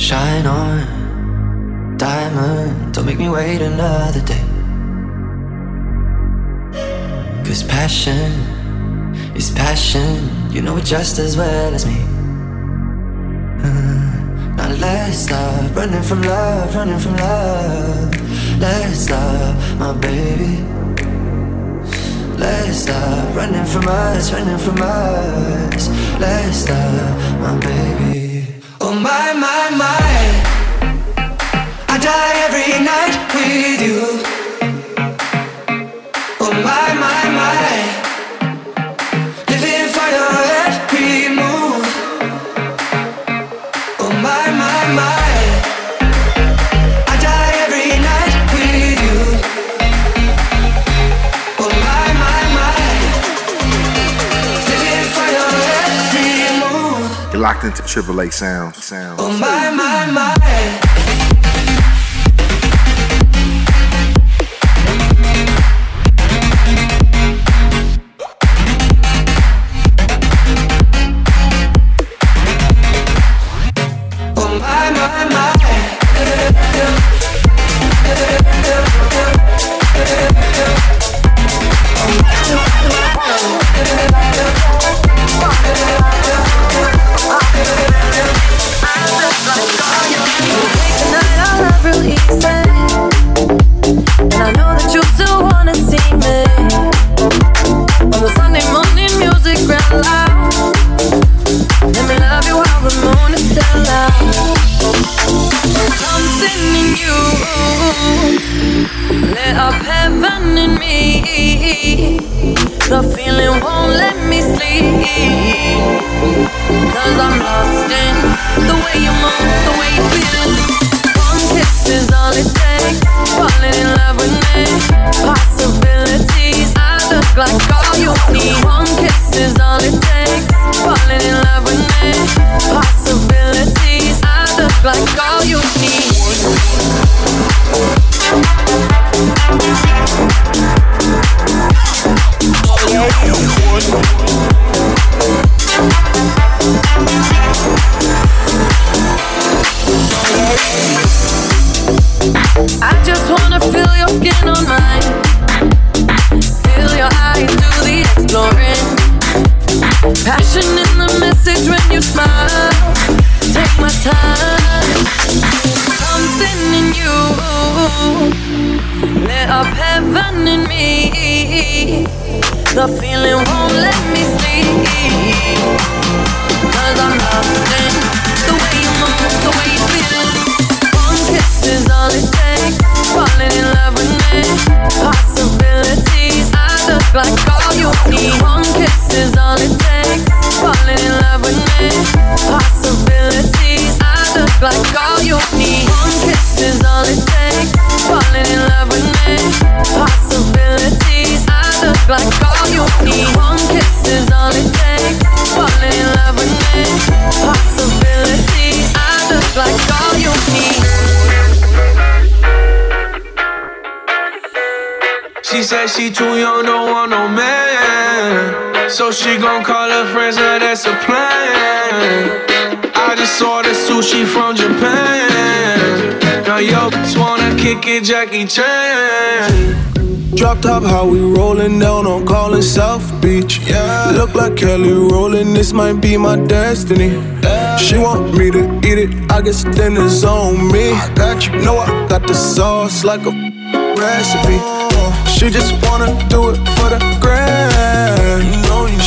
Shine on, diamond. Don't make me wait another day. Cause passion is passion. You know it just as well as me. Uh, now let's stop running from love, running from love. Let's stop, my baby. Let's stop running from us, running from us. Let's stop, my baby. Oh my, my, my. I die every night with you. Oh my, my, locked into Triple A sounds. sounds. Oh my, my, my. She gon' call her friends, now that's a plan. I just ordered sushi from Japan. Now yo, just wanna kick it, Jackie Chan. Drop top, how we rollin' down on Collins South Beach. Yeah. Look like Kelly Rowland, this might be my destiny. She want me to eat it, I guess dinner's on me. I got you, know I got the sauce like a recipe. Oh. She just wanna do it for the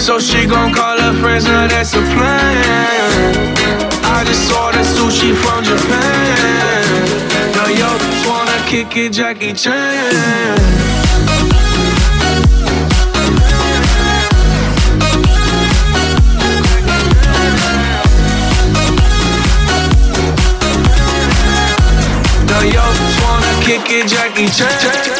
So she gon' call her friends, now that's a plan. I just ordered sushi from Japan. Now yo, just wanna kick it, Jackie Chan. make it Jackie Chan.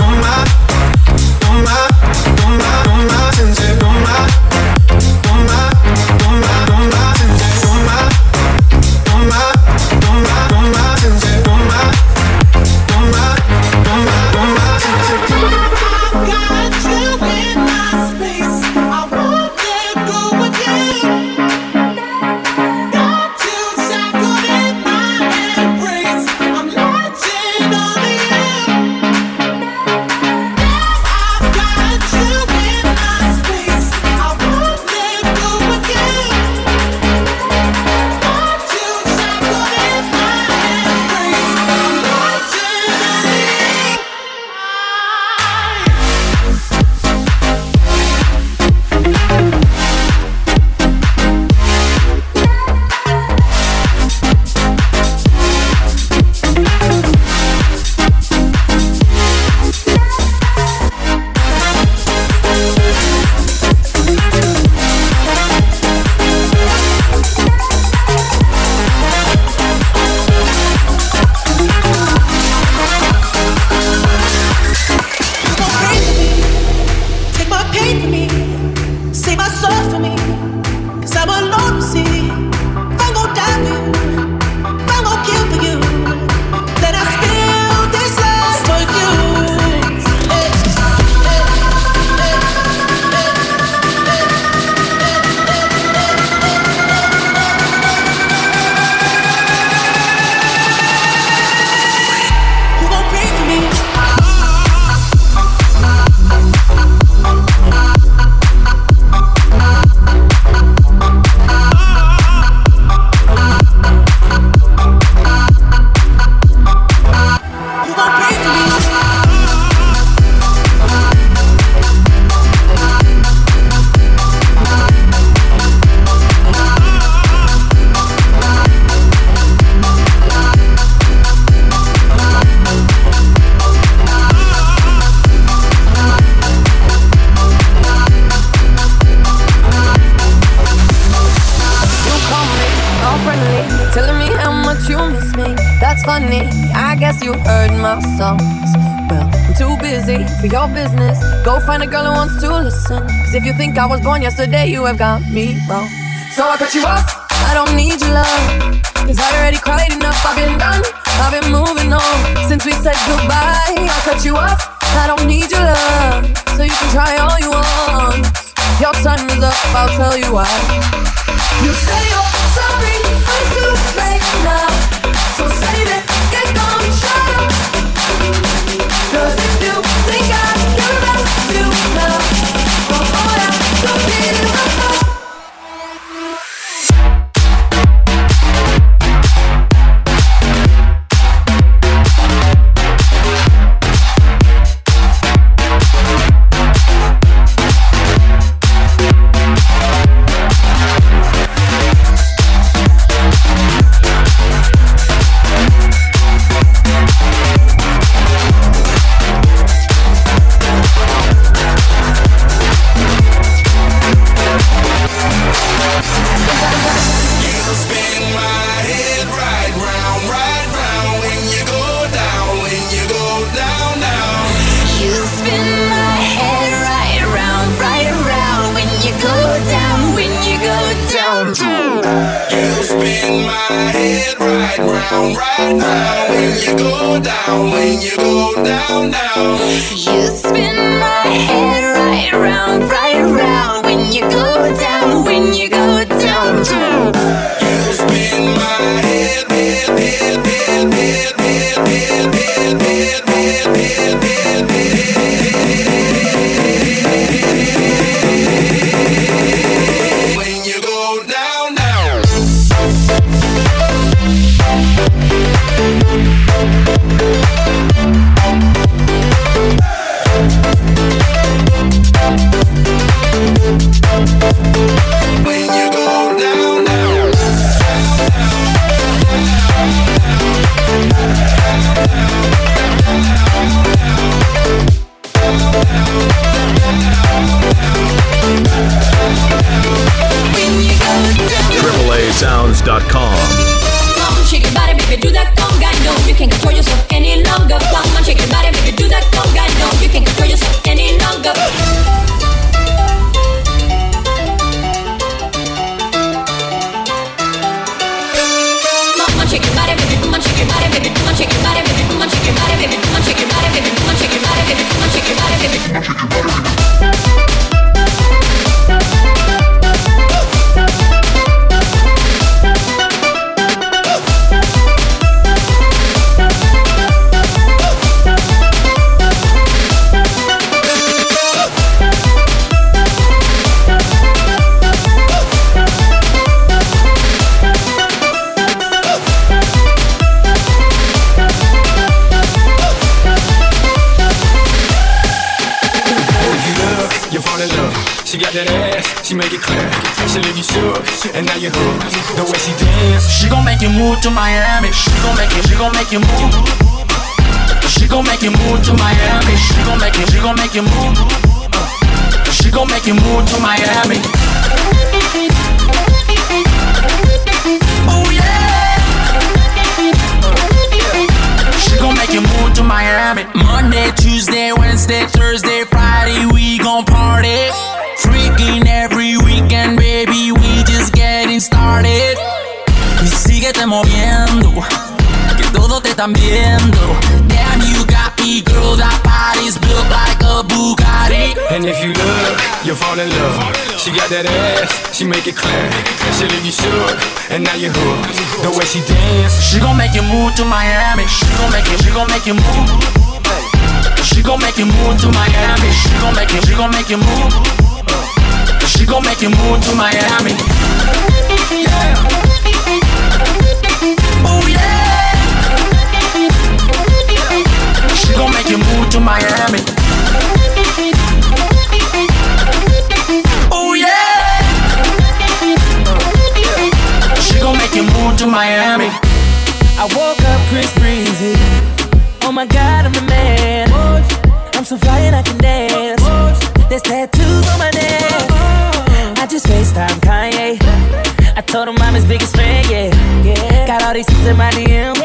think I was born yesterday, you have got me wrong. So I cut you off. I don't need your love. Cause I already cried enough. I've been done. I've been moving on since we said goodbye. I cut you off. I don't need your love. So you can try all you want. Your time is up. I'll tell you why. Spin my head right round, right round when you go down, when you go down, down. You spin my head right round, right round when you go down, when you to Miami. She gon' make you, she gon' make you move. She gon' make you move to Miami. She gon' make you, she gon' make you move. She gon' make you move to Miami. Oh yeah. She gon' make you move to Miami. Monday, Tuesday, Wednesday, Thursday, Friday, we gon' party. Freaking every weekend, baby, we síguete moviendo, que todos te están viendo. Damn, you got me, girl, that body's built like a Bugatti. and if you look, you'll fall in love. She got that ass, she make it clear. She leave you shook, and now you hooked. The way she dance, She gon' make you move to Miami. She gon' make you, she gon' make you move. She gon' make you move to Miami. She gon' make you, she gon' make you move. She gon' make you move to Miami. Yeah. To Miami. Oh yeah. She gon' make you move to Miami. I woke up Chris Breezy. Oh my god, I'm the man. I'm so fly and I can dance. There's tattoos on my neck. I just FaceTime Kanye. I told him I'm his biggest fan, yeah. Got all these hits in my DM.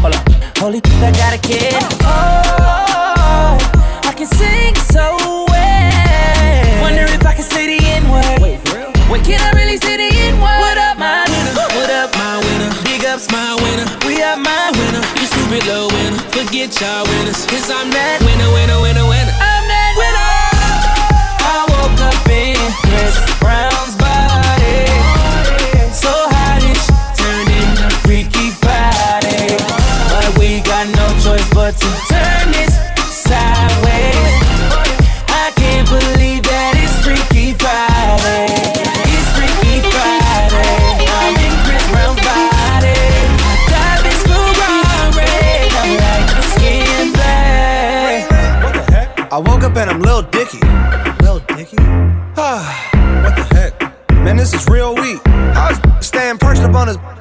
Hold up, holy, I got a kid. Oh, I can sing so well. Wonder if I can say the N word. Wait, real Wait, can I really say the N word? What up, my winner? What up, my winner? Big ups, my winner. We are my winner. You stupid little winner. Forget y'all winners. Cause I'm that winner, winner, winner, winner. I'm that winner. I woke up in Chris Brown's I woke up and I'm Lil Dicky. Lil Dicky? Ah, what the heck? Man, this is real weak. I was staying perched up on his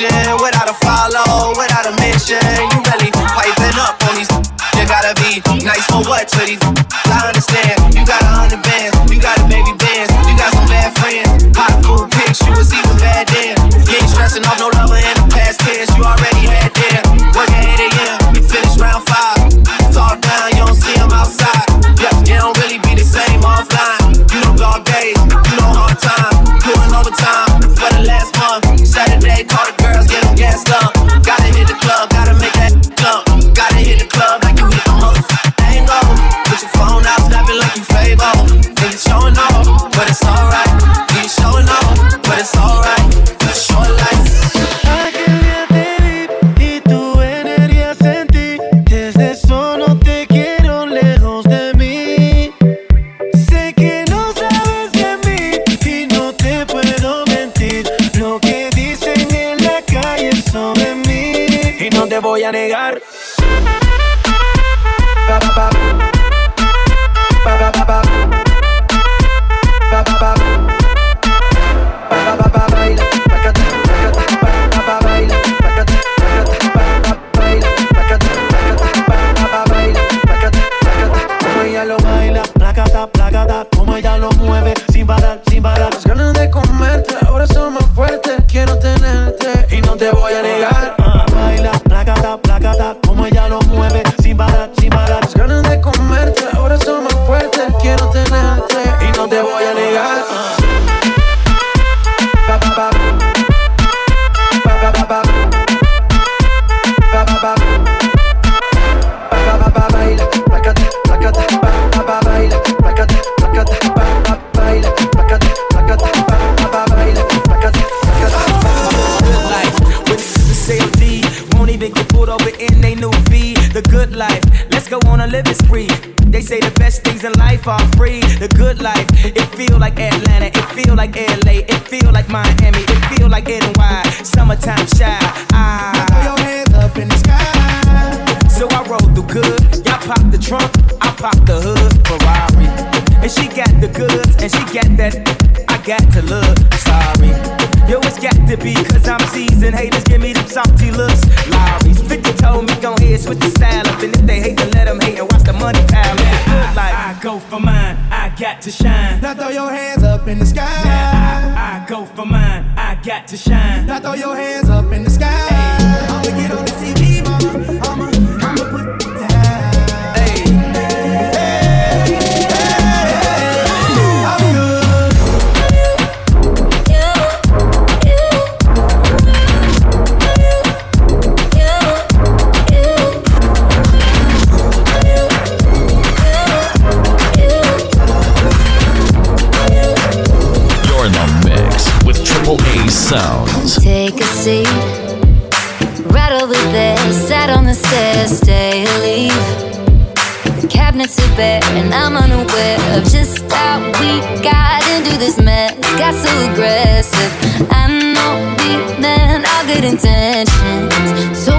connection without a follow, without a mention. You really piping up on these. You gotta be nice for what to these. I understand. You got a hundred bands. You got a negar I'm free, the good life. It feel like Atlanta, it feel like LA, it feel like Miami, it feel like NY. Summertime shy. Ah. Throw your hands up in the sky. So I roll through good. Y'all pop the trunk, I pop the hood. Ferrari, and she got the goods, and she got that. I got to look sorry. Yo, it's got to be, cause I'm seasoned. Haters give me them salty looks. Lawry's 50 told me, gon' head switch the style up. And if they hate, then let them hate and watch the money pile go for mine, I got to shine. Now throw your hands up in the sky. Now I, I go for mine, I got to shine. Now throw your hands up in the sky. I'ma get on despair, and I'm unaware of just how we got into this mess. Got so aggressive. I know we meant all good intentions. So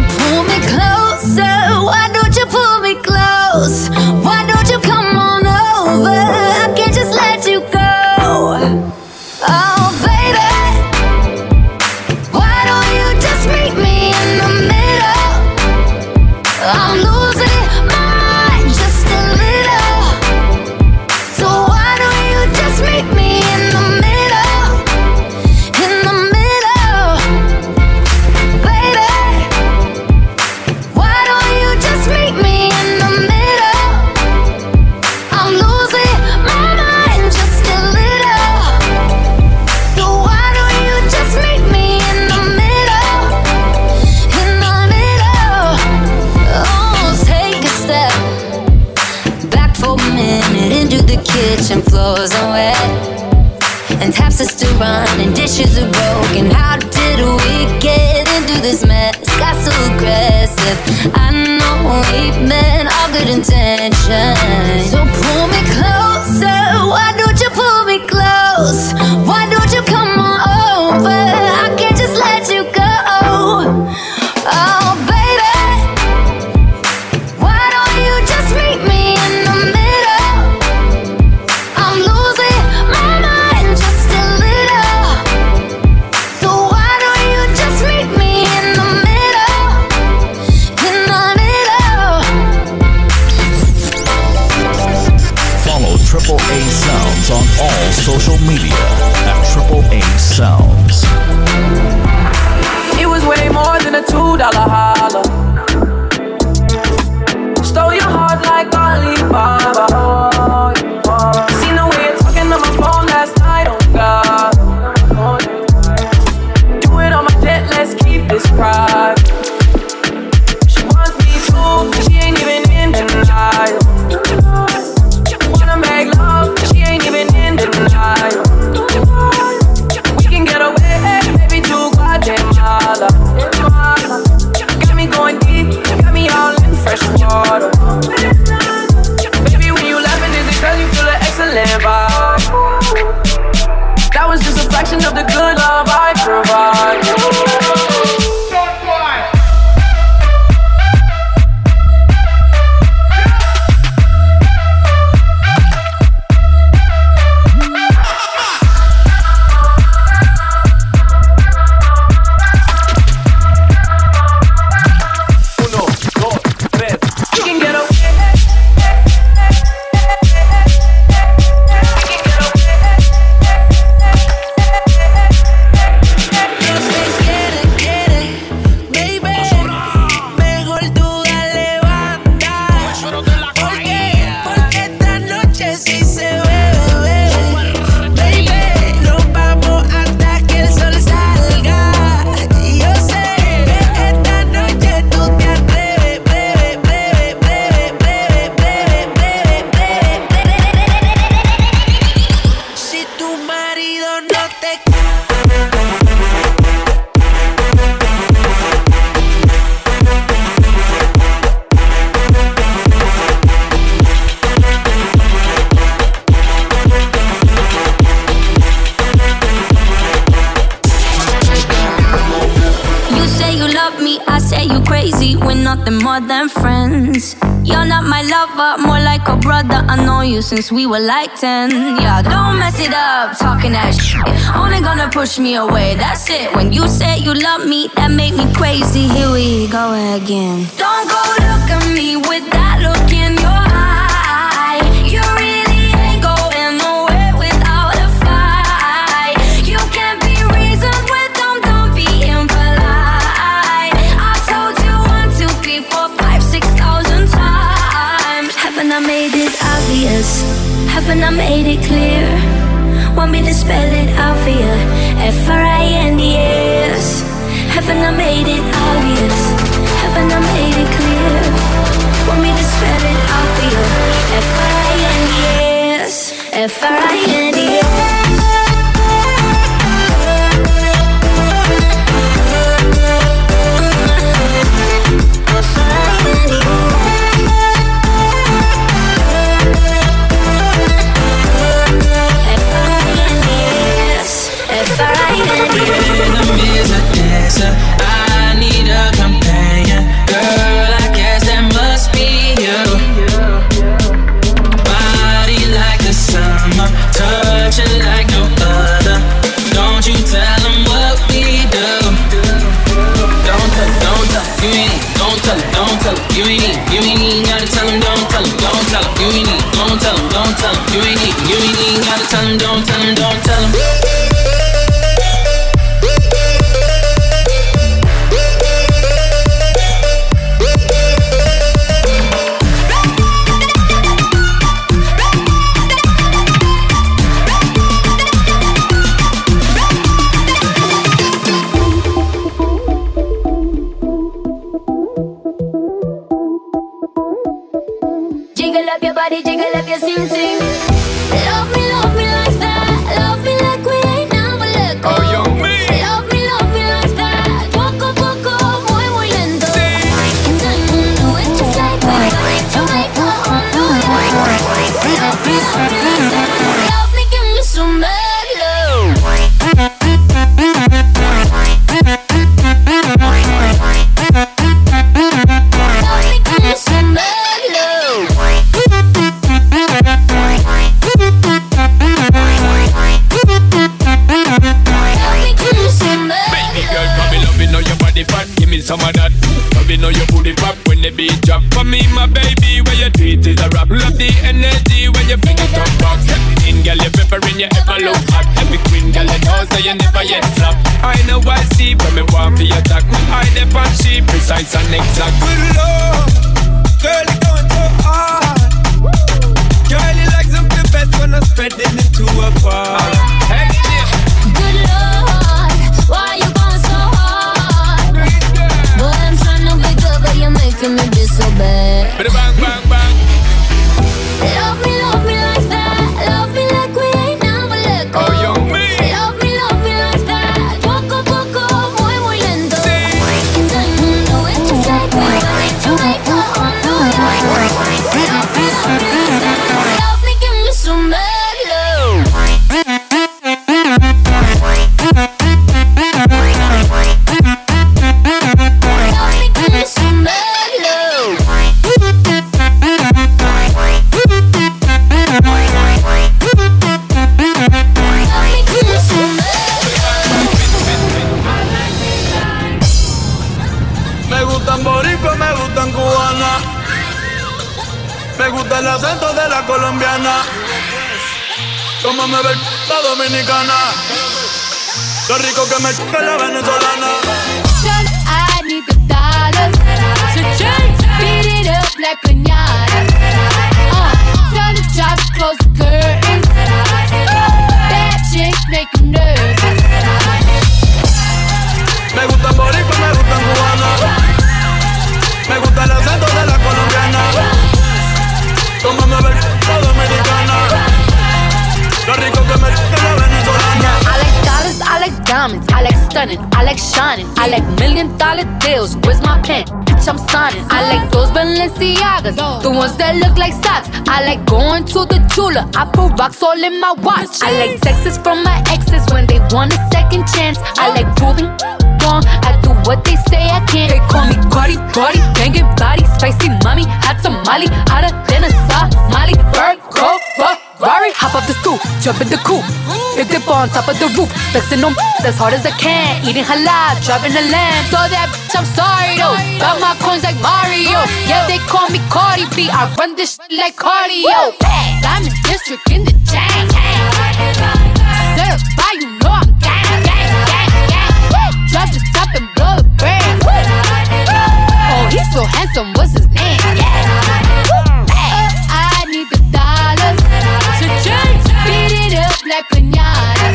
crazy, we're nothing more than friends. You're not my lover, more like a brother. I know you since we were like 10. Yeah, don't mess it up, talking that shit. Only gonna push me away, that's it. When you say you love me, that make me crazy. Here we go again. Don't go look at me with that look in your and I made it clear. Want me to spell it out for you? F R I N D -E S. Haven't I made it obvious? Haven't I made it clear? Want me to spell it out for you? F R I N D -E S. F R I N D S. want a second chance. I like proving wrong. I do what they say I can't. They call me Cardi, Cardi, banging body, spicy mommy, hot tamale, hotter than a Somali. Bird, go, Rari, hop up the stoop, jump in the coupe. Big dip on top of the roof, flexing on as hard as I can. Eating halal, driving a lamb. So that bitch, I'm sorry though. Got my coins like Mario. Yeah, they call me Cardi B. I run this shit like cardio. Diamond district in the chain. So handsome, what's his name? I need the dollars to change. Beat it up like piñata.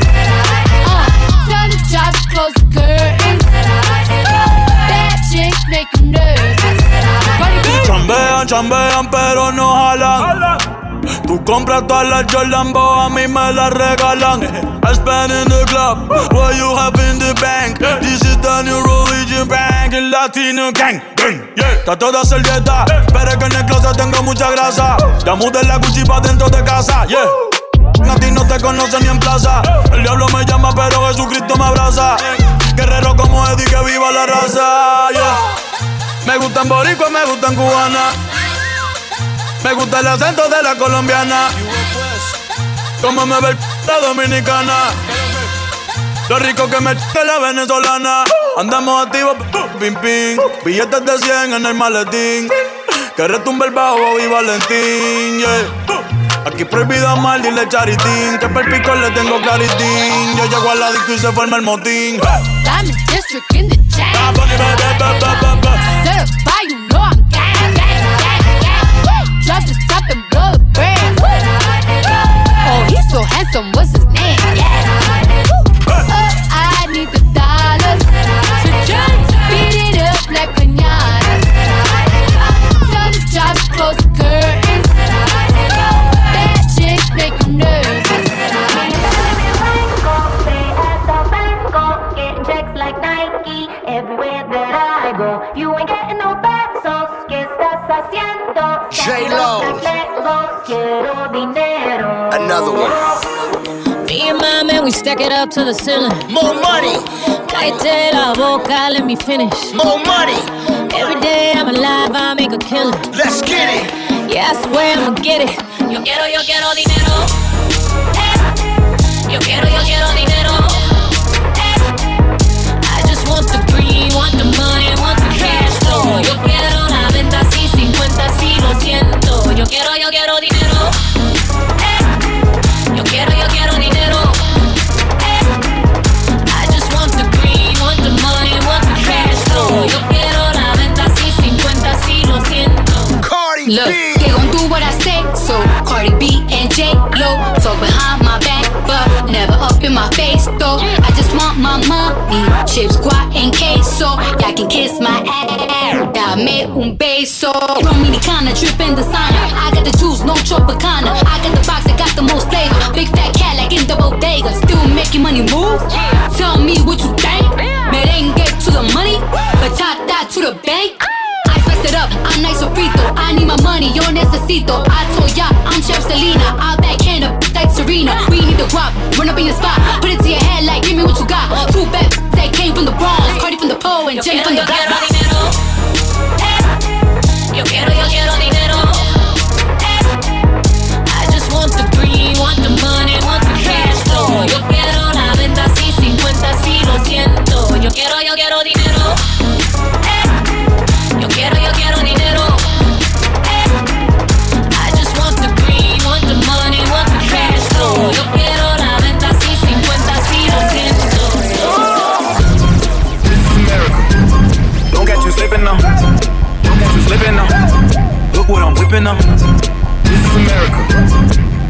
Uh, turn the drop, close the curtains. Bad chick make you nervous. Chambean, chambean, pero no jalan. Tú compras todas las Jordan, a mí me las regalan. I spend in the club, what you have in the bank. This is the new religion bank, el latino gang. Yeah. Trato de hacer dieta, pero es que en el closet tengo mucha grasa. Ya mudé la Gucci pa' dentro de casa, yeah. A ti no te conocen ni en plaza. El diablo me llama, pero Jesucristo me abraza. Guerrero como Eddie, que viva la raza, yeah. Me gustan boricua, me gustan cubana. Me gusta el acento de la colombiana. Como me ve la dominicana. Lo rico que me chupa la venezolana. Andamos activos, pim pim. Billetes de 100 en el maletín. Que retumbe el bajo y Valentín, yeah. Aquí prohibido mal, dile charitín. Que per pico le tengo claritín. Yo llego al disco y se forma el motín. Diamond district in the chain. Certified, you know I'm so what's his name? Me and my man, we stack it up to the ceiling. More money. Cállate la boca, let me finish. More money. Every day I'm alive, I make a killing. Let's get it. Yeah, I swear I'ma get it. Yo quiero, yo quiero dinero. Eh. Yo quiero, yo quiero dinero. Eh. I just want the green, want the money, want the cash flow. Yo quiero la venta así, 50 sí, lo siento. Yo quiero, yo quiero dinero. Look, they gon' do what I say. So Cardi B and J Lo talk behind my back, but never up in my face though. I just want my money, chips, guac and queso. Y'all can kiss my ass. Dame un beso. Dominicana dripping designer. I got the juice, no Tropicana. I got the box that got the most flavor. Big fat cat like in the bodega. Still making money move. Tell me what you think. Merengue to the money, batata to the bank. I spice it up, I'm nice frito. I need my money, yo necesito. I told ya, I'm Chef Selena. I backhand up like Serena. We need the guap, run up in your spot. Put it to your head like, give me what you got. Two bad that came from the Bronx. Cardi from the pole and Jenny from the block. Eh. Yo quiero, yo quiero slipping. Look what I'm whipping now. This is America.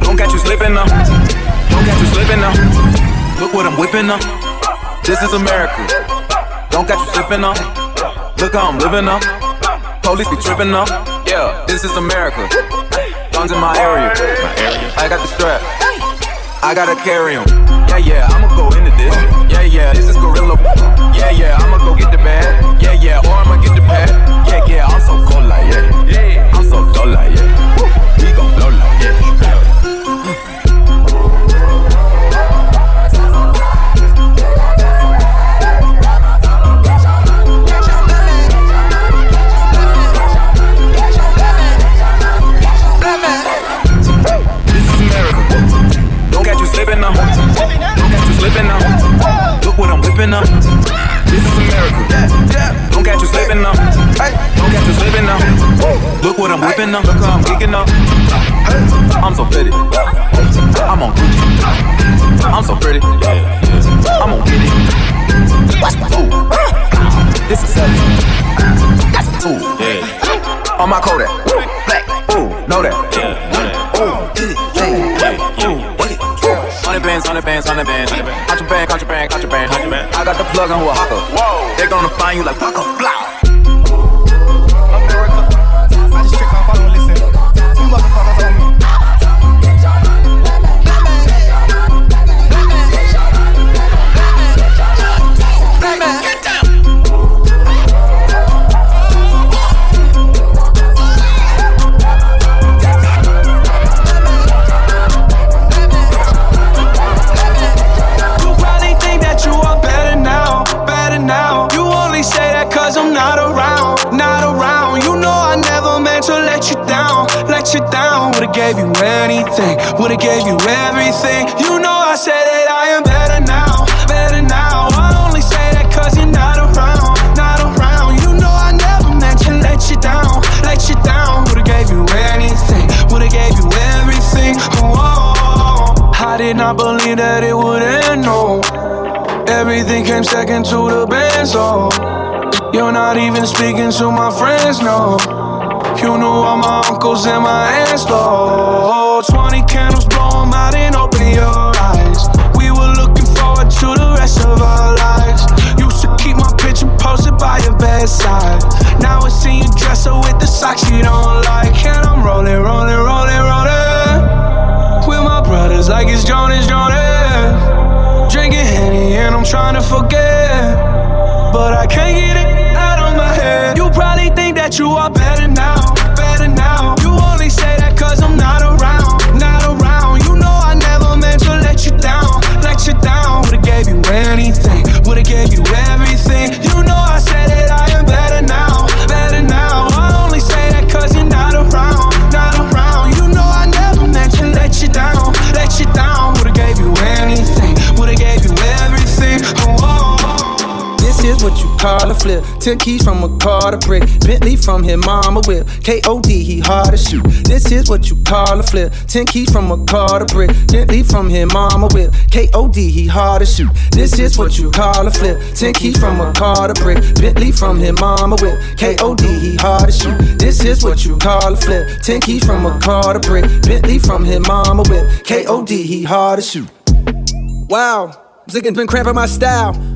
Don't catch you slipping now. Don't catch you slipping now. Look what I'm whipping now. This is America. Don't catch you slipping now. Look how I'm living now. Police be tripping now. Yeah, this is America. Guns in my area. I got the strap. I gotta carry 'em. Yeah, yeah, I'ma go into this. Yeah, yeah, this is gorilla. Yeah, yeah, I'ma go get the bag. Yeah, yeah, or I'ma get the pad. Yeah, yeah, I'm so cold like yeah. I'm so dull like yeah. A flip. Ten keys from a car to brick. Bentley from his mama whip. K.O.D. he hard to shoot. This is what you call a flip. Ten keys from a car to brick. Bentley from his mama whip. K.O.D. he hard to shoot. This is what you call a flip. Ten keys from a car to brick. Bentley from his mama whip. K.O.D. he hard to shoot. This is what you call a flip. Ten keys from a car to brick. Bentley from his mama whip. K.O.D. he hard to shoot. Wow, Ziggins been cramping my style.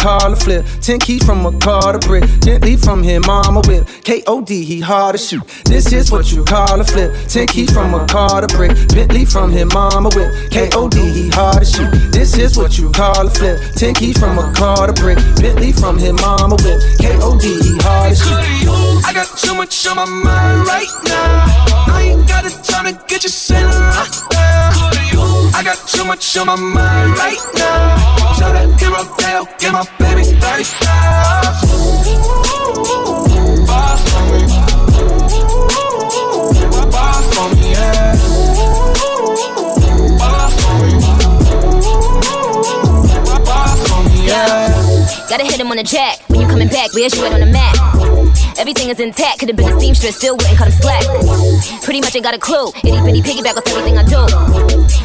call a flip. Ten keys from a car to brick. Bentley from his mama whip. K.O.D. he hard to shoot. This is what you call a flip. Ten keys from a car to brick. Bentley from his mama whip. K.O.D. he hard to shoot. This is what you call a flip. Ten keys from a car to brick. Bentley from his mama whip. K.O.D. he hard to shoot. I got too much on my mind right now. I ain't got the time to get you sitting right there. I got too much on my mind right now. Tell that hero get my Baby, thirty for me. For me, for me. For me, yeah right on the jack. When you coming back, where's you at on the map? Everything is intact, could've been a seamstress, still wouldn't cut him slack. Pretty much ain't got a clue. Itty bitty piggyback off everything I do.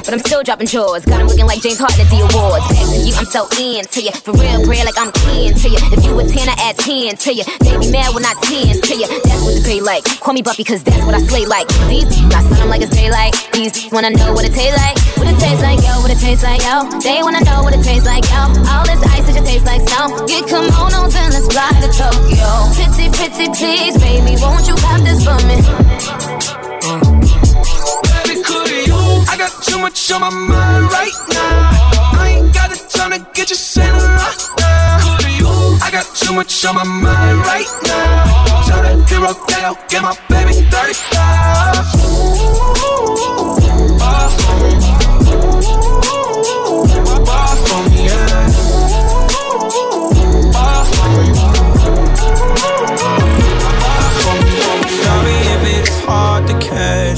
But I'm still dropping chores. Got him looking like James Harden at the awards. Back to you, I'm so into you. For real, bread, like I'm keen to you. If you a 10, I add 10 to you. Be mad when I 10 to you. That's what the pay like. Call me Buffy, cause that's what I slay like. These I them like it's daylight. These wanna know what it tastes like. What it tastes like, yo, what it tastes like, yo. They wanna know what it tastes like, yo. All this ice, it just tastes like snow. Get kimonos and let's fly to Tokyo. Pretty, pretty, please, baby, won't you have this for me? Baby, could you? I got too much on my mind right now. I ain't got the time to get you sent right now. Could you? I got too much on my mind right now. Tell that hero that I'll get my baby 35. Bar for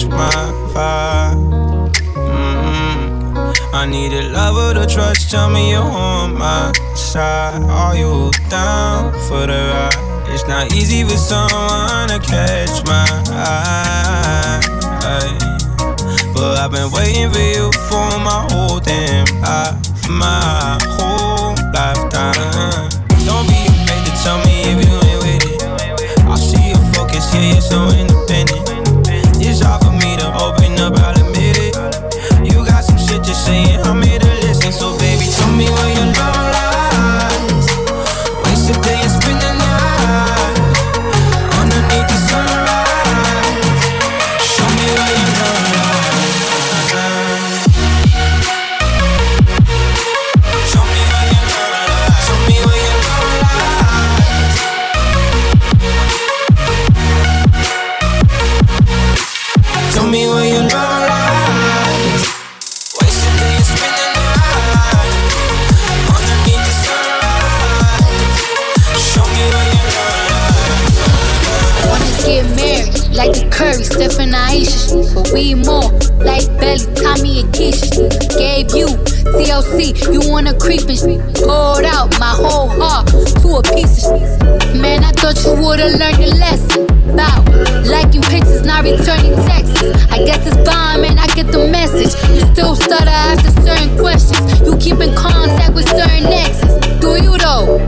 my vibe. Mm-mm. I need a lover to trust. Tell me you're on my side. Are you down for the ride? It's not easy for someone to catch my eye. But I've been waiting for you for my whole damn life, my whole lifetime. Don't be afraid to tell me if you ain't with it. I see your focus, yeah, you're so independent. And Aisha. But we more like Belly, Tommy and Keisha. Gave you TLC, you wanna creep and poured out my whole heart to a piece of sh- Man, I thought you would've learned a lesson about liking pictures, not returning texts. I guess it's fine, man, I get the message. You still stutter after certain questions. You keep in contact with certain exes. Do you though?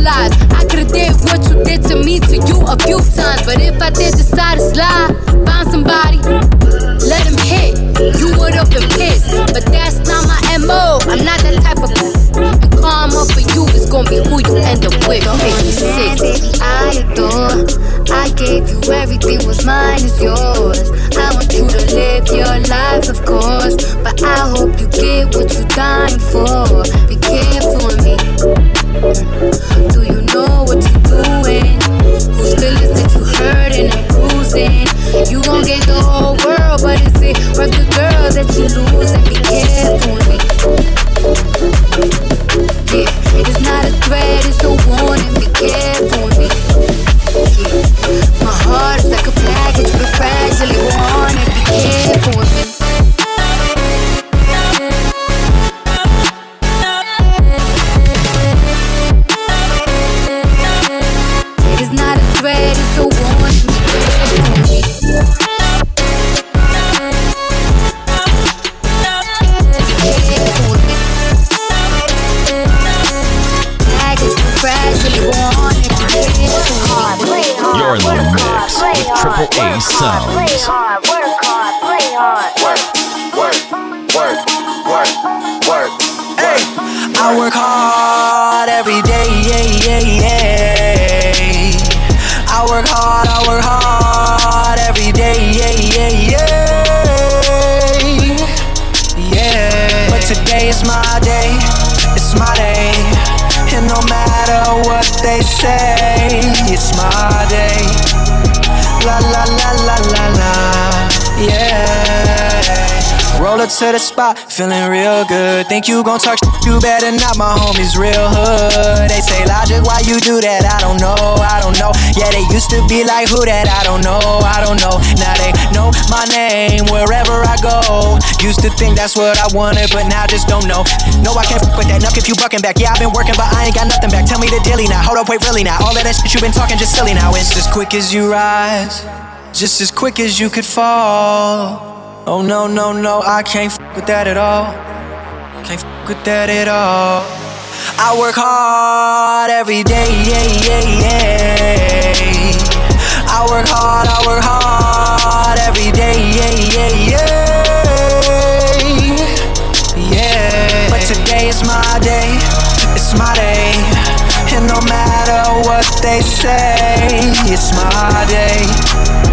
Lives. I could've did what you did to me to you a few times, but if I did decide to slide, find somebody, let him hit. You would've been pissed, but that's not my mo. I'm not that type of. And karma for you is gonna be who you end up with. Don't make me sick. I adore. I gave you everything, was mine is yours. I want you to live your life, of course. But I hope you get what you're dying for. Be careful with me. Do you know what you're doing? Whose feelings that you and? You gon' get the whole world, but is it worth the girl that you lose? To the spot, feeling real good. Think you gon' talk shit, you better not, my homies real hood. They say, Logic, why you do that? I don't know, I don't know. Yeah, they used to be like, who that? I don't know, I don't know. Now they know my name wherever I go. Used to think that's what I wanted, but now I just don't know. No, I can't fuck with that. Nuck if you bucking back. Yeah, I've been working, but I ain't got nothing back. Tell me the dilly now. Hold up, wait, really now. All of that shit you been talking just silly now. It's as quick as you rise, just as quick as you could fall. Oh no, no, no, I can't fuck with that at all. Can't fuck with that at all. I work hard every day, yeah, yeah, yeah. I work hard, I work hard every day, yeah, yeah, yeah. Yeah. But today is my day, it's my day. And no matter what they say, it's my day.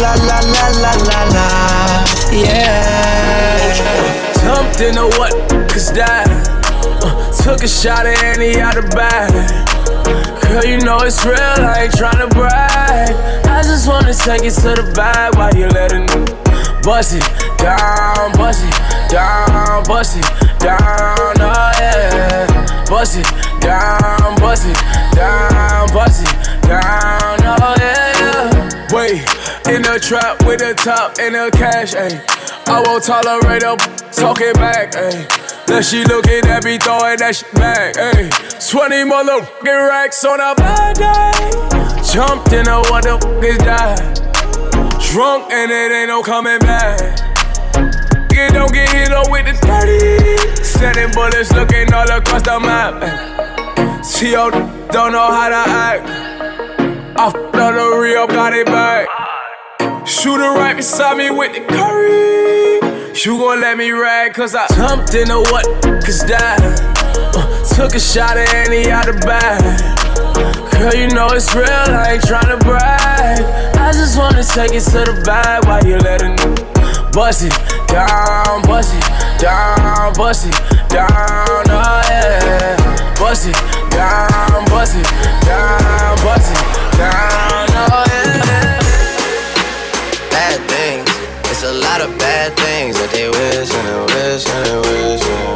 La la la la la la, yeah. Jumped in the what? Cause that. Uh, took a shot at Annie out the bag. Girl, you know it's real, I ain't tryna brag. I just wanna take it to the bag while you letting bust it down, bust it down, bust it down, oh yeah. Bust it down, bust it down, bust it down, oh yeah. Wait, in the trap with the top and the cash, ayy. I won't tolerate a talking back, ayy. Now she looking at me throwing that shit back, ayy. 20 motherfucking racks on a bad day. Jumped in a what the fuck is that? Drunk and it ain't no coming back. Nigga don't get hit up with the 30. Sending bullets looking all across the map. T.O. don't know how to act. I f***ed up the real, got it back. Shooter right beside me with the curry. You gon' let me rag, cause I jumped in the what? Cause that. Uh, took a shot at Annie out the bag. Girl, you know it's real, I ain't tryna brag. I just wanna take it to the bag while you letting bust it down, bust it down, bust it down, oh yeah. Bust it down, bust it down, bust it down, oh yeah. A lot of bad things that they wish and they wish and they wish. and they wish and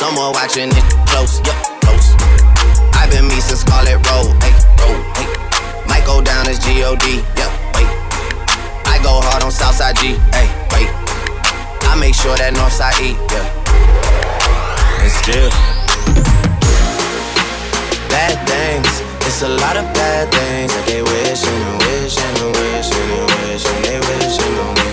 Someone watching it close, yup, close. I've been me since Scarlett Road, hey, road, hey. Might go down as G-O-D, yup, wait. I go hard on Southside G, hey, wait. I make sure that Northside E, yeah. And still, bad things. It's a lot of bad things that they wishing and wishing and wishing and wishing they wishing on me.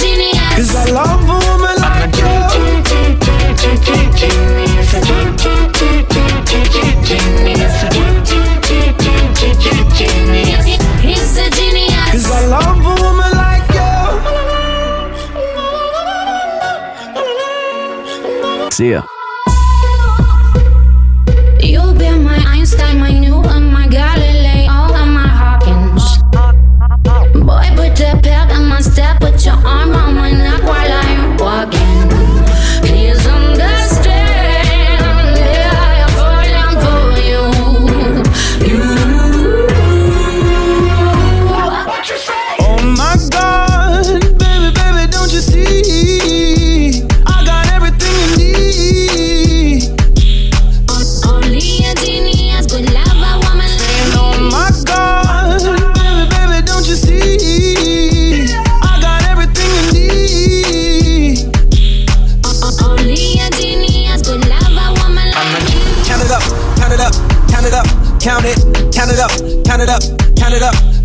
genius. Cause I love a woman like you. Genius. Genius. He's a genius. Cause I love a woman like you. See ya.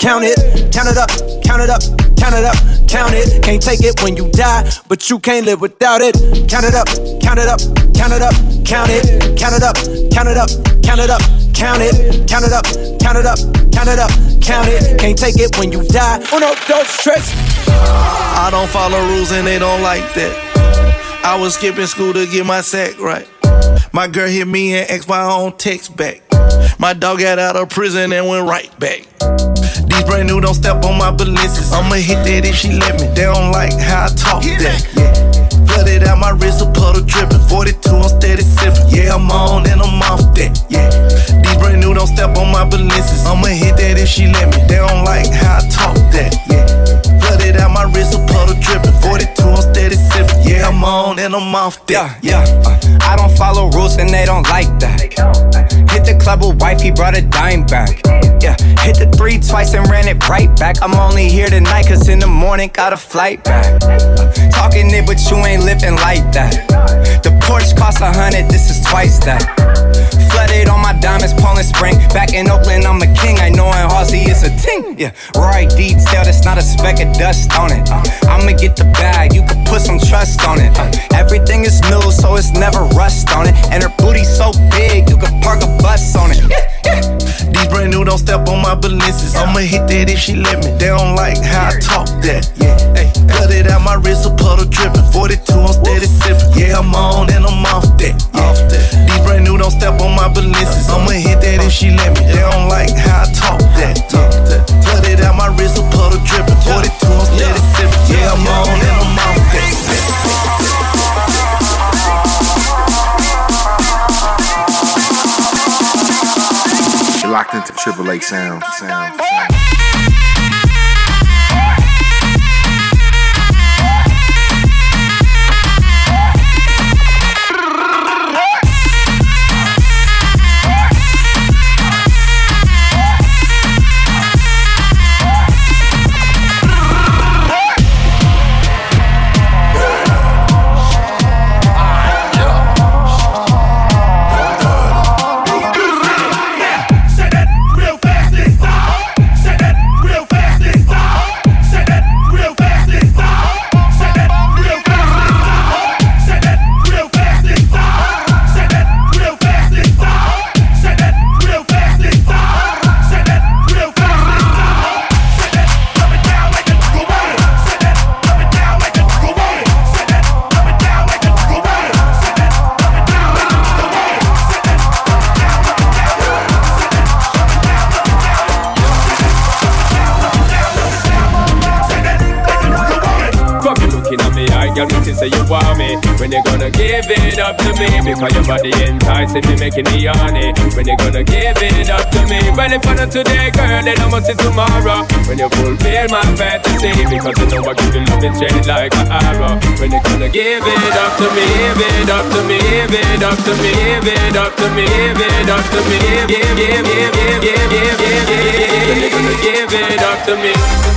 Count it, count it up, count it up, count it up, count it. Can't take it when you die, but you can't live without it. Count it up, count it up, count it up, count it, count it up, count it up, count it up, count it, count it up, count it up, count it up, count it. Can't take it when you die. Uno, dos, tres. I don't follow rules and they don't like that. I was skipping school to get my sack right. My girl hit me and asked my own text back. My dog got out of prison and went right back. Brand new don't step on my balances. I'ma hit that if she let me. They don't like how I talk that. Yeah. Flooded out my wrist, a puddle dripping. 42, I'm steady sipping. Yeah, I'm on and I'm off that. Yeah. These brand new don't step on my balances. I'ma hit that if she let me. They don't like how I talk that. Yeah. My wrist, a puddle dripping. 42, I'm steady sipping. Yeah, I'm on and I'm off. Yeah, yeah. Uh, I don't follow rules and they don't like that. Hit the club with wife, he brought a dime back. Yeah, hit the three twice and ran it right back. I'm only here tonight, cause in the morning got a flight back. Uh, talking it, but you ain't living like that. The Porsche costs a hundred, this is twice that. Flooded on my diamonds, Poland Spring. Back in Oakland, I'm a king. I know in Halsey it's a ting. Yeah, right detail, that's not a speck of dust on it. Uh, I'ma get the bag, you can put some trust on it. Uh, everything is new, so it's never rust on it. And her booty so big, you can park a bus on it. Yeah, yeah. These brand new don't step on my balances. I'ma hit that if she let me. They don't like how I talk that. Yeah, hey. Cut it out my wrist, a puddle dripping. 42, I'm steady sipping. Yeah, I'm on and I'm off that. Yeah. Off that. These brand new don't step on my balances. I'ma hit that if she let me. They don't like how I talk that. Yeah. Cut it out my wrist, a puddle dripping. 42, I'm steady sipping. Yeah, I'm on and I'm off that. Locked into Triple H sound, sound, sound. you say you want me. When you gonna give it up to me? Because your body enticing me, making me horny. When you gonna give it up to me? Well, if I not today, girl, then I must see tomorrow. When you fulfill my fantasy, because you know I give you love straight like an arrow. When you gonna give it up to me, give it up to me, give it up to me, give it up to me, give it up to me, give, give, give, give, give, give, give, give, give, give, give, give, give, give it up to me.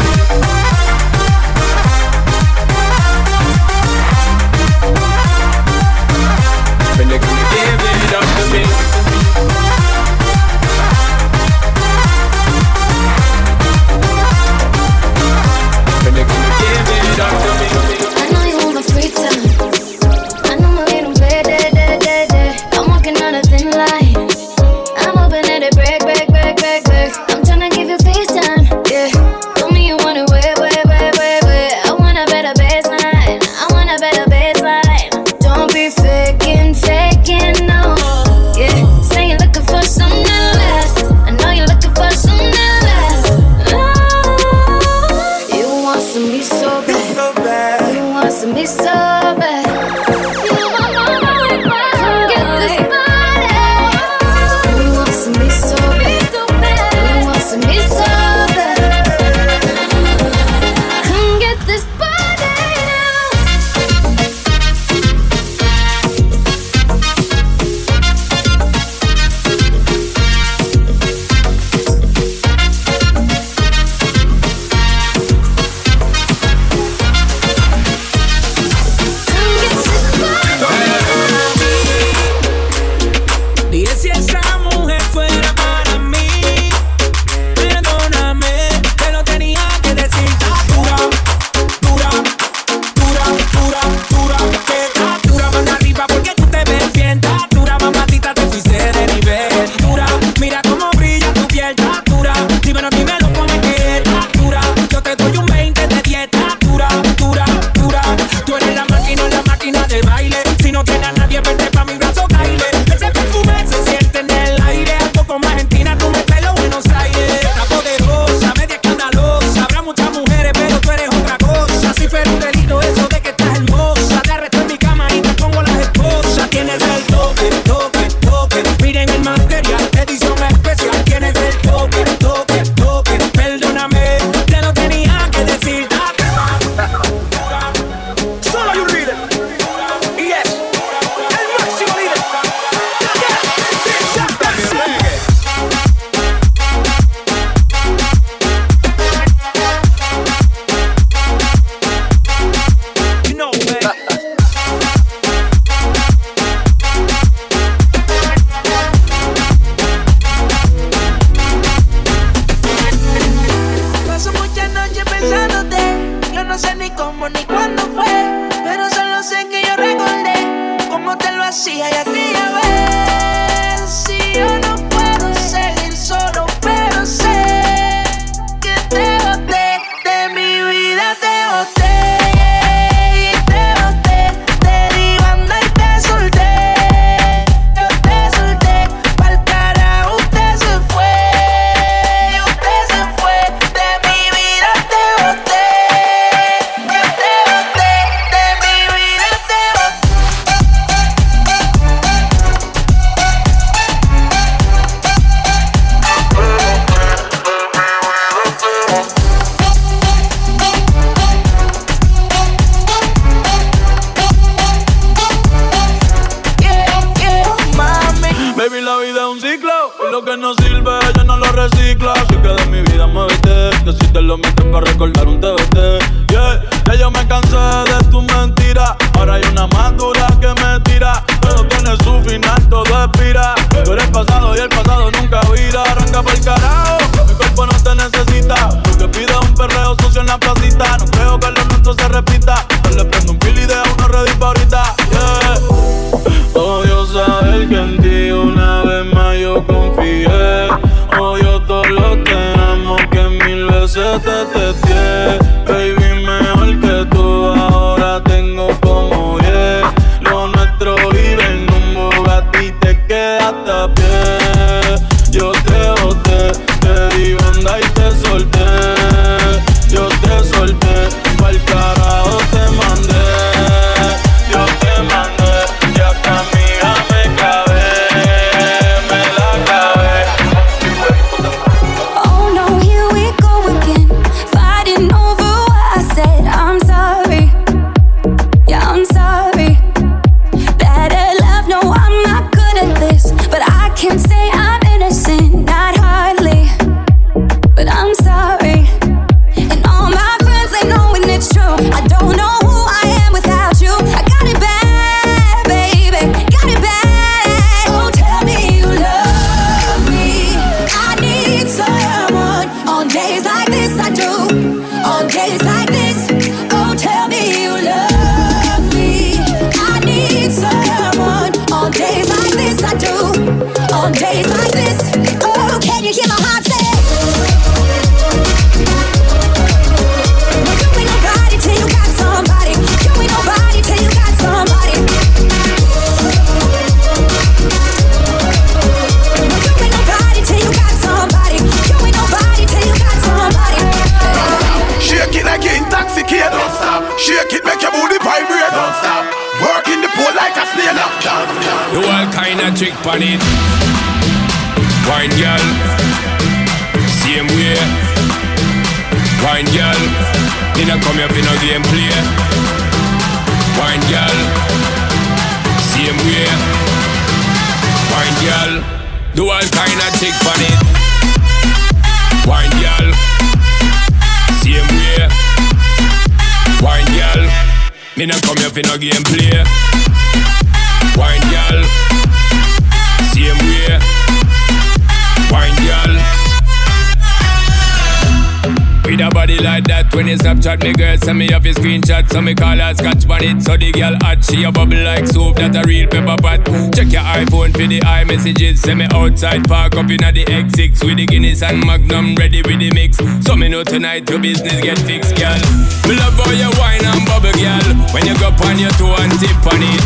Outside, park up inna the X6 with the Guinness and Magnum ready with the mix. So me know tonight your business get fixed, girl. Me love how you wine and bubble, girl. When you go on your toe and tip on it,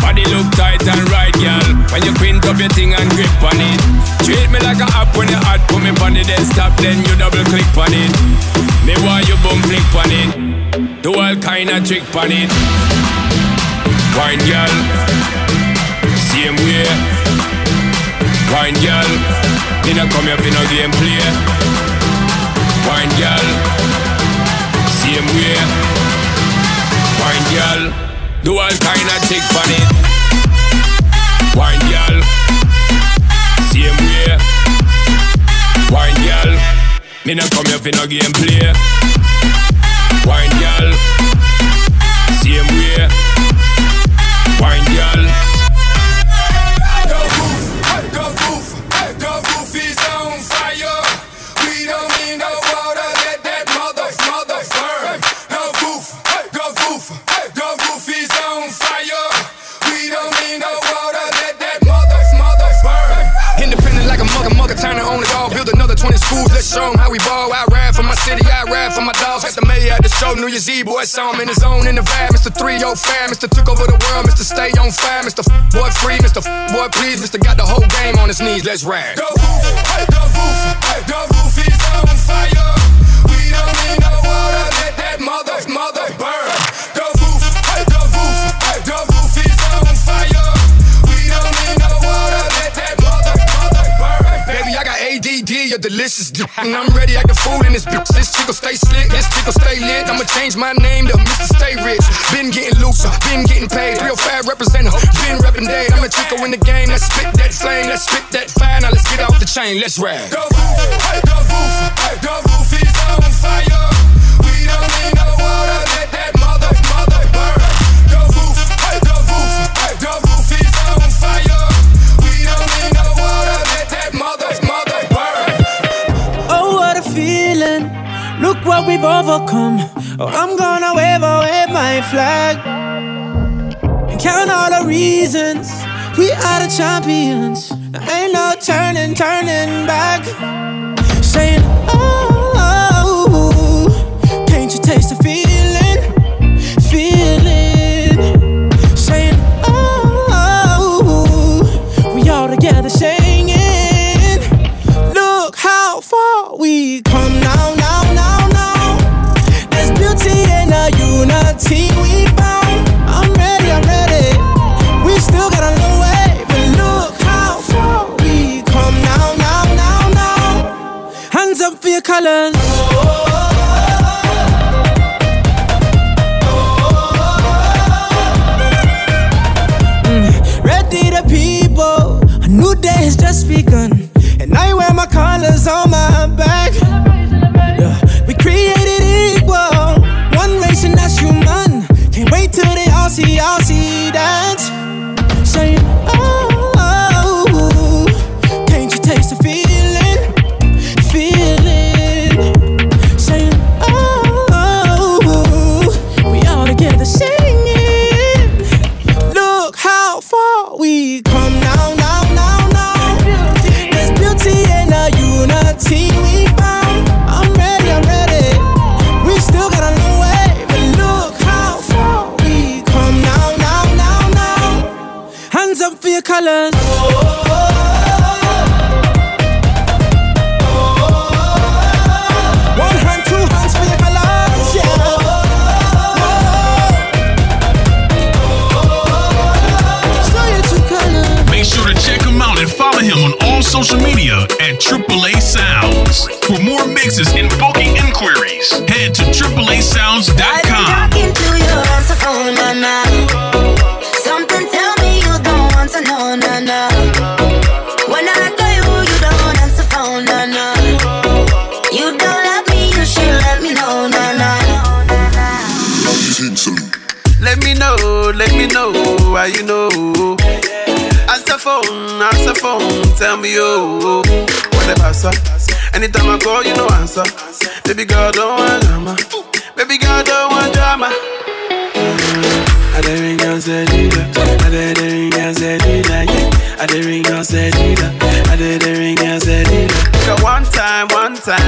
body look tight and right, girl. When you print up your thing and grip on it, treat me like a app when you hot, put me on the desktop, then you double click on it. Me want you bum flick on it. Do all kind of trick on it. Wine girl, same way. Wine girl, me no come here for no game play. Wine girl, same way. Wine girl, do all kind of trick on it. Wine girl, same way. Wine girl. Me no come here for no game play. The Eve, boy, him in his zone, in the vibe. Mr. 305, Mr. Took over the world, Mr. Stay on fire, Mr. Boy free, Mr. Boy please, Mr. Got the whole game on his knees, let's ride. Go roof, go roof, go roof is on fire. We don't need no water, let that mother, mother burn. You're delicious, and I'm ready I the fool in this bitch. This chick'll stay slick, this chick'll stay lit. I'ma change my name to Mr. Stay Rich. Been getting looser, been getting paid. Real fat representative, been reppin' dead. I'm a chico in the game, let's spit that flame, let's spit that fire. Now let's get off the chain, let's ride. Go roof, go roof, go roof is on fire. We don't need no water, what we've overcome. Oh, I'm gonna wave away my flag. And count all the reasons we are the champions. There ain't no turning, turning back. Saying, oh,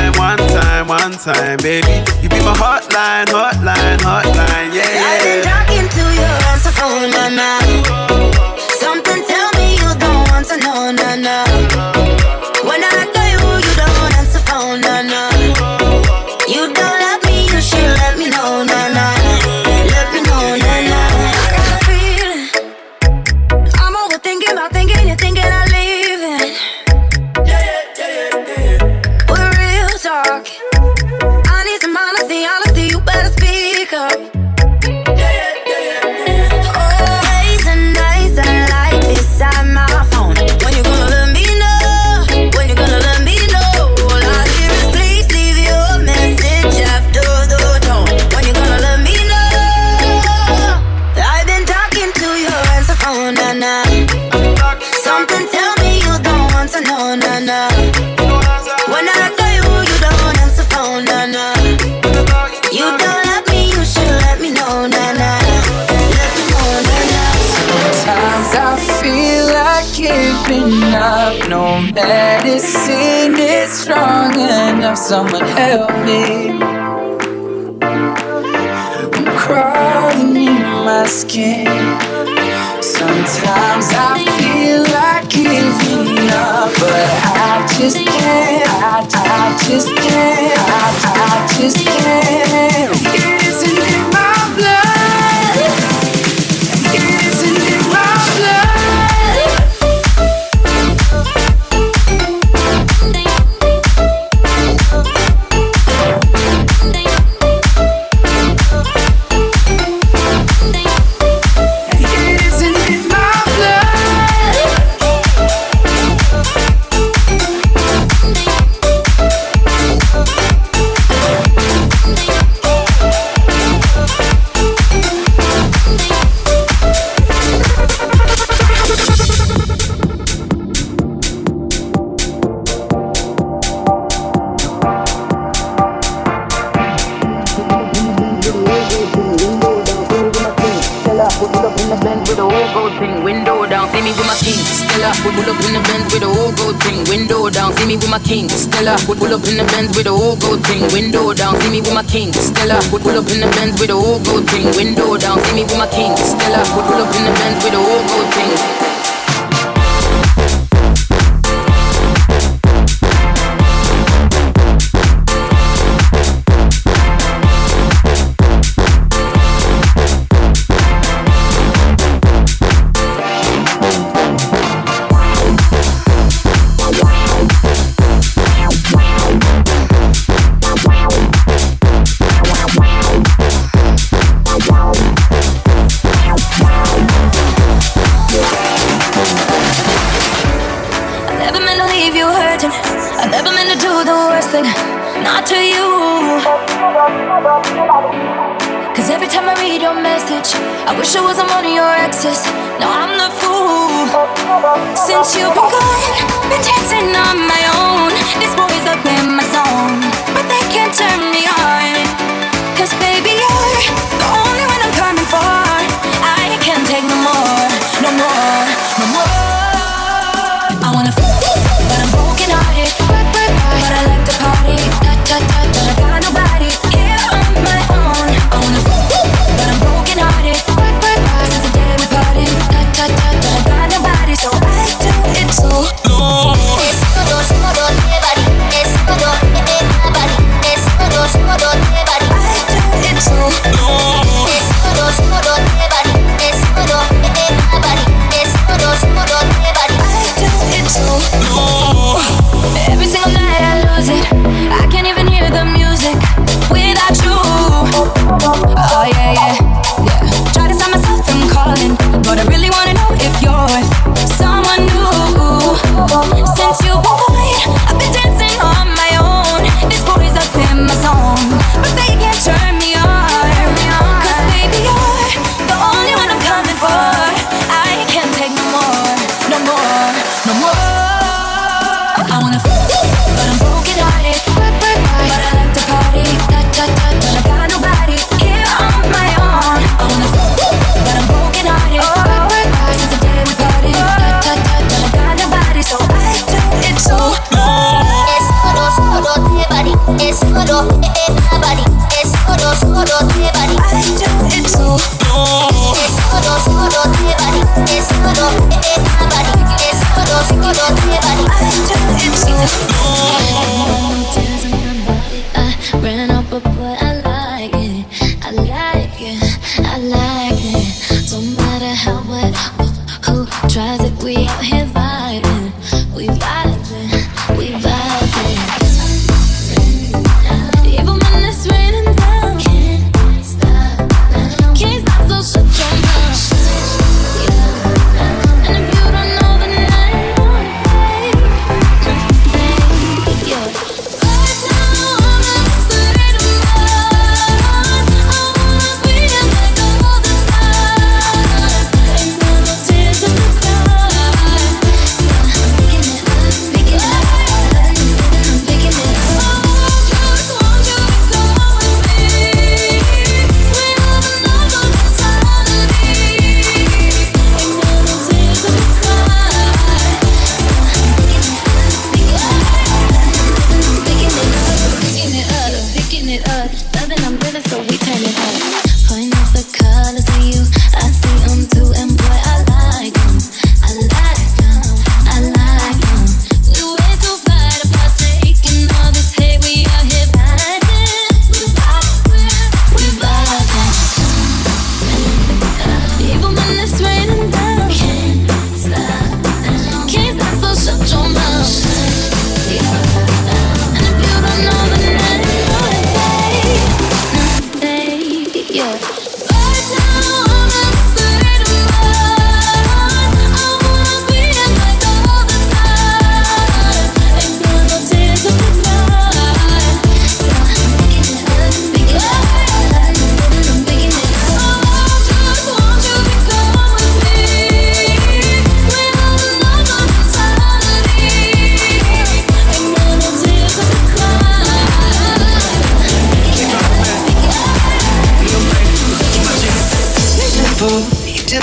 time, one time, one time, baby. You be my hotline, hotline, hotline, yeah, yeah. I've been talking to your answer phone all night. someone help me. I'm crawling in my skin. Sometimes I feel like giving up, but I just can't. I, I just can't. I, I just can't. It isn't. Window down, see me with my king, Stella. Would pull up in the Benz with a whole gold thing. Window down, see me with my king, Stella. Would pull up in the Benz with a whole gold thing. Window down, see me with my king, Stella. Would pull up in the Benz with a whole gold thing. oh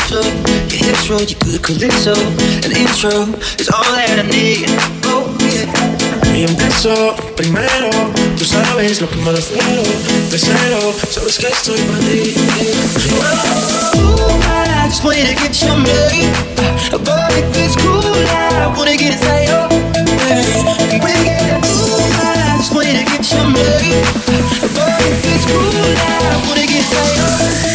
intro, your intro, you do the calypso. An intro is all that I need. Oh, yeah. Y empiezo primero, tú sabes lo que me refiero. De cero, sabes que estoy para ti. Oh, I just wanna get your money. But if it's cool, I wanna get inside your head. Bring it. Ooh, I just wanna get your money. But if it's cool, I wanna get inside your head.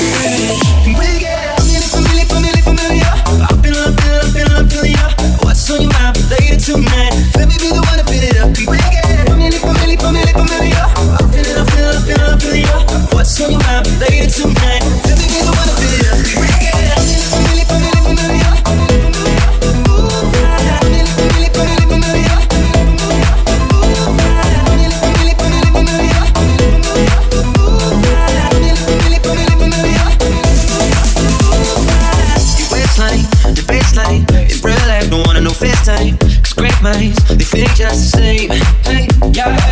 tonight. minds, they think just the same. Hey, yeah.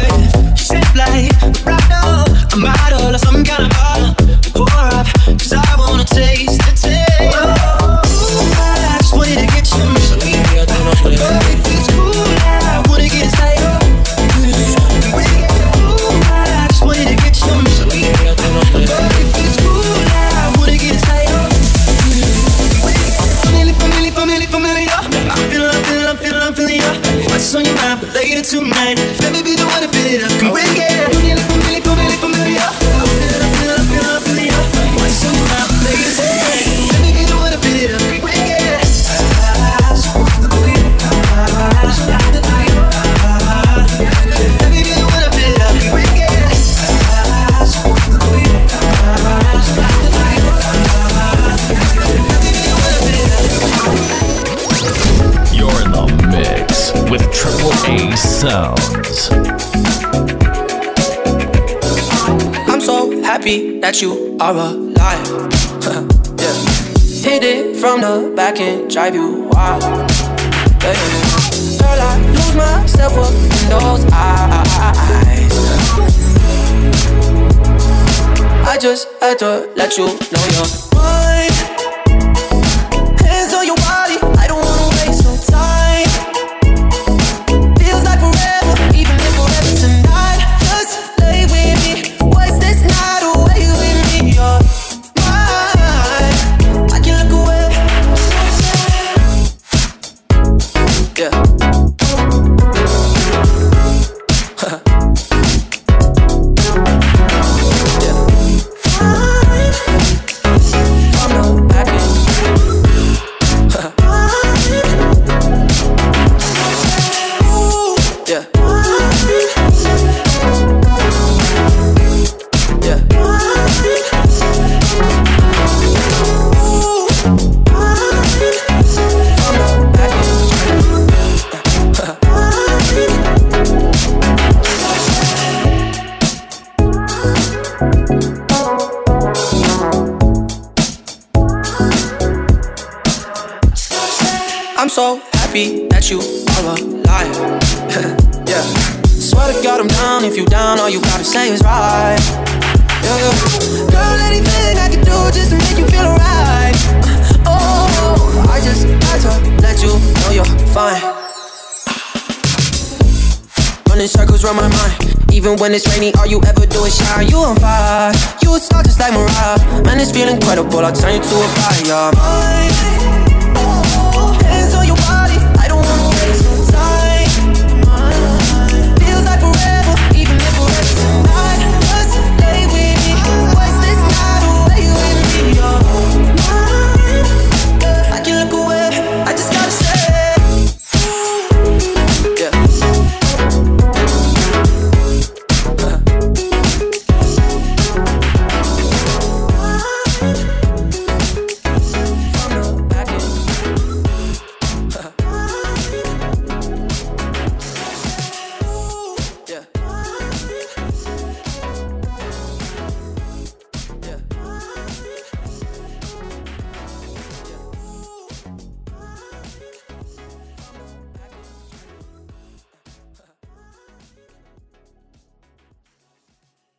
that you are alive. yeah. Hit it from the back and drive you wild. Yeah, yeah. Girl, I lose myself up in those eyes. I just had to let you know you're. Even when it's rainy, all you ever do is shine. You on fire. You a star just like Mariah. Man, it's feeling incredible. I'll turn you to a fire.